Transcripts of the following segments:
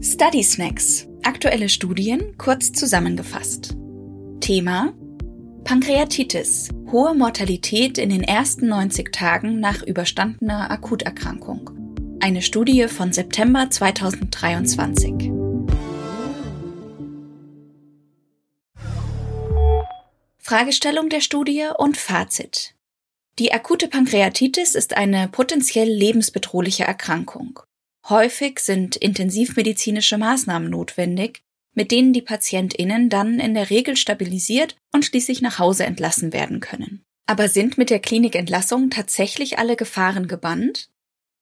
Study Snacks. Aktuelle Studien kurz zusammengefasst. Thema Pankreatitis. Hohe Mortalität in den ersten 90 Tagen nach überstandener Akuterkrankung. Eine Studie von September 2023. Fragestellung der Studie und Fazit. Die akute Pankreatitis ist eine potenziell lebensbedrohliche Erkrankung. Häufig sind intensivmedizinische Maßnahmen notwendig, mit denen die Patientinnen dann in der Regel stabilisiert und schließlich nach Hause entlassen werden können. Aber sind mit der Klinikentlassung tatsächlich alle Gefahren gebannt?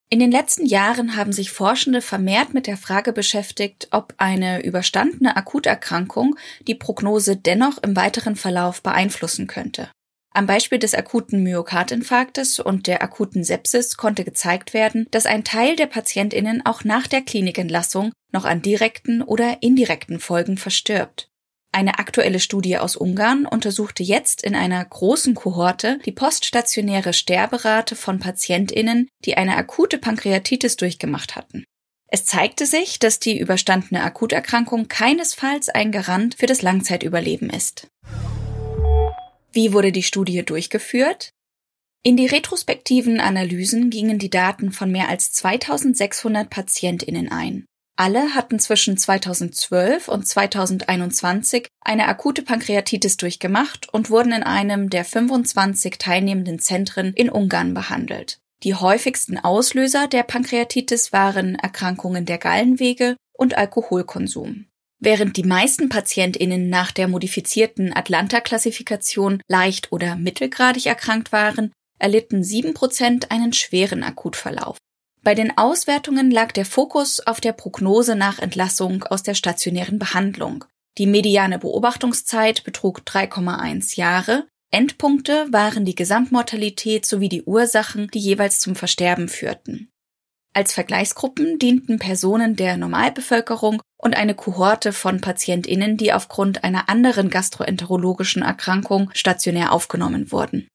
In den letzten Jahren haben sich Forschende vermehrt mit der Frage beschäftigt, ob eine überstandene Akuterkrankung die Prognose dennoch im weiteren Verlauf beeinflussen könnte. Am Beispiel des akuten Myokardinfarktes und der akuten Sepsis konnte gezeigt werden, dass ein Teil der Patientinnen auch nach der Klinikentlassung noch an direkten oder indirekten Folgen verstirbt. Eine aktuelle Studie aus Ungarn untersuchte jetzt in einer großen Kohorte die poststationäre Sterberate von Patientinnen, die eine akute Pankreatitis durchgemacht hatten. Es zeigte sich, dass die überstandene Akuterkrankung keinesfalls ein Garant für das Langzeitüberleben ist. Wie wurde die Studie durchgeführt? In die retrospektiven Analysen gingen die Daten von mehr als 2600 Patientinnen ein. Alle hatten zwischen 2012 und 2021 eine akute Pankreatitis durchgemacht und wurden in einem der 25 teilnehmenden Zentren in Ungarn behandelt. Die häufigsten Auslöser der Pankreatitis waren Erkrankungen der Gallenwege und Alkoholkonsum. Während die meisten PatientInnen nach der modifizierten Atlanta-Klassifikation leicht oder mittelgradig erkrankt waren, erlitten 7% einen schweren Akutverlauf. Bei den Auswertungen lag der Fokus auf der Prognose nach Entlassung aus der stationären Behandlung. Die mediane Beobachtungszeit betrug 3,1 Jahre. Endpunkte waren die Gesamtmortalität sowie die Ursachen, die jeweils zum Versterben führten. Als Vergleichsgruppen dienten Personen der Normalbevölkerung und eine Kohorte von Patientinnen, die aufgrund einer anderen gastroenterologischen Erkrankung stationär aufgenommen wurden.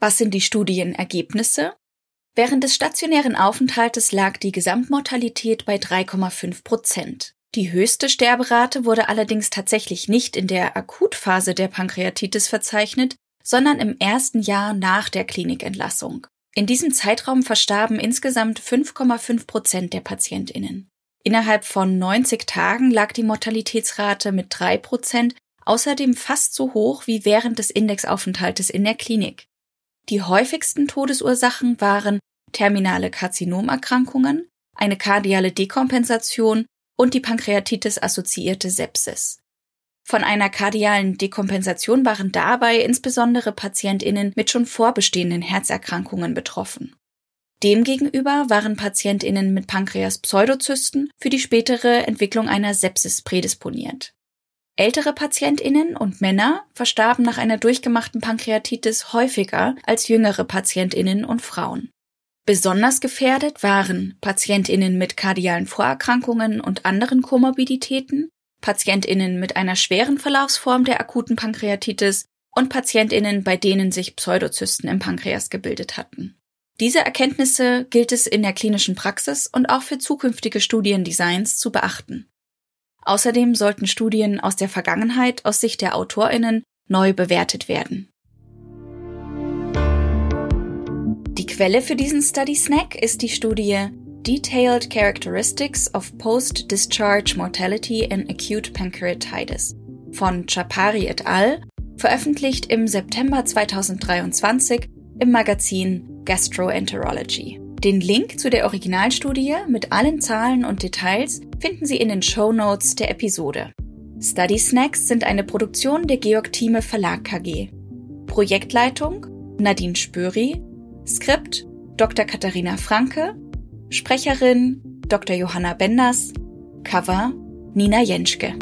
Was sind die Studienergebnisse? Während des stationären Aufenthaltes lag die Gesamtmortalität bei 3,5 Prozent. Die höchste Sterberate wurde allerdings tatsächlich nicht in der Akutphase der Pankreatitis verzeichnet, sondern im ersten Jahr nach der Klinikentlassung. In diesem Zeitraum verstarben insgesamt 5,5 Prozent der PatientInnen. Innerhalb von 90 Tagen lag die Mortalitätsrate mit 3 Prozent außerdem fast so hoch wie während des Indexaufenthaltes in der Klinik. Die häufigsten Todesursachen waren terminale Karzinomerkrankungen, eine kardiale Dekompensation und die Pankreatitis-assoziierte Sepsis. Von einer kardialen Dekompensation waren dabei insbesondere Patientinnen mit schon vorbestehenden Herzerkrankungen betroffen. Demgegenüber waren Patientinnen mit Pankreas-Pseudozysten für die spätere Entwicklung einer Sepsis prädisponiert. Ältere Patientinnen und Männer verstarben nach einer durchgemachten Pankreatitis häufiger als jüngere Patientinnen und Frauen. Besonders gefährdet waren Patientinnen mit kardialen Vorerkrankungen und anderen Komorbiditäten, PatientInnen mit einer schweren Verlaufsform der akuten Pankreatitis und PatientInnen, bei denen sich Pseudozysten im Pankreas gebildet hatten. Diese Erkenntnisse gilt es in der klinischen Praxis und auch für zukünftige Studiendesigns zu beachten. Außerdem sollten Studien aus der Vergangenheit aus Sicht der AutorInnen neu bewertet werden. Die Quelle für diesen Study Snack ist die Studie Detailed Characteristics of Post-Discharge Mortality in Acute Pancreatitis von Chapari et al., veröffentlicht im September 2023 im Magazin Gastroenterology. Den Link zu der Originalstudie mit allen Zahlen und Details finden Sie in den Show Notes der Episode. Study Snacks sind eine Produktion der Georg Thieme Verlag KG. Projektleitung Nadine Spöri, Skript Dr. Katharina Franke, Sprecherin Dr. Johanna Benders, Cover Nina Jenschke.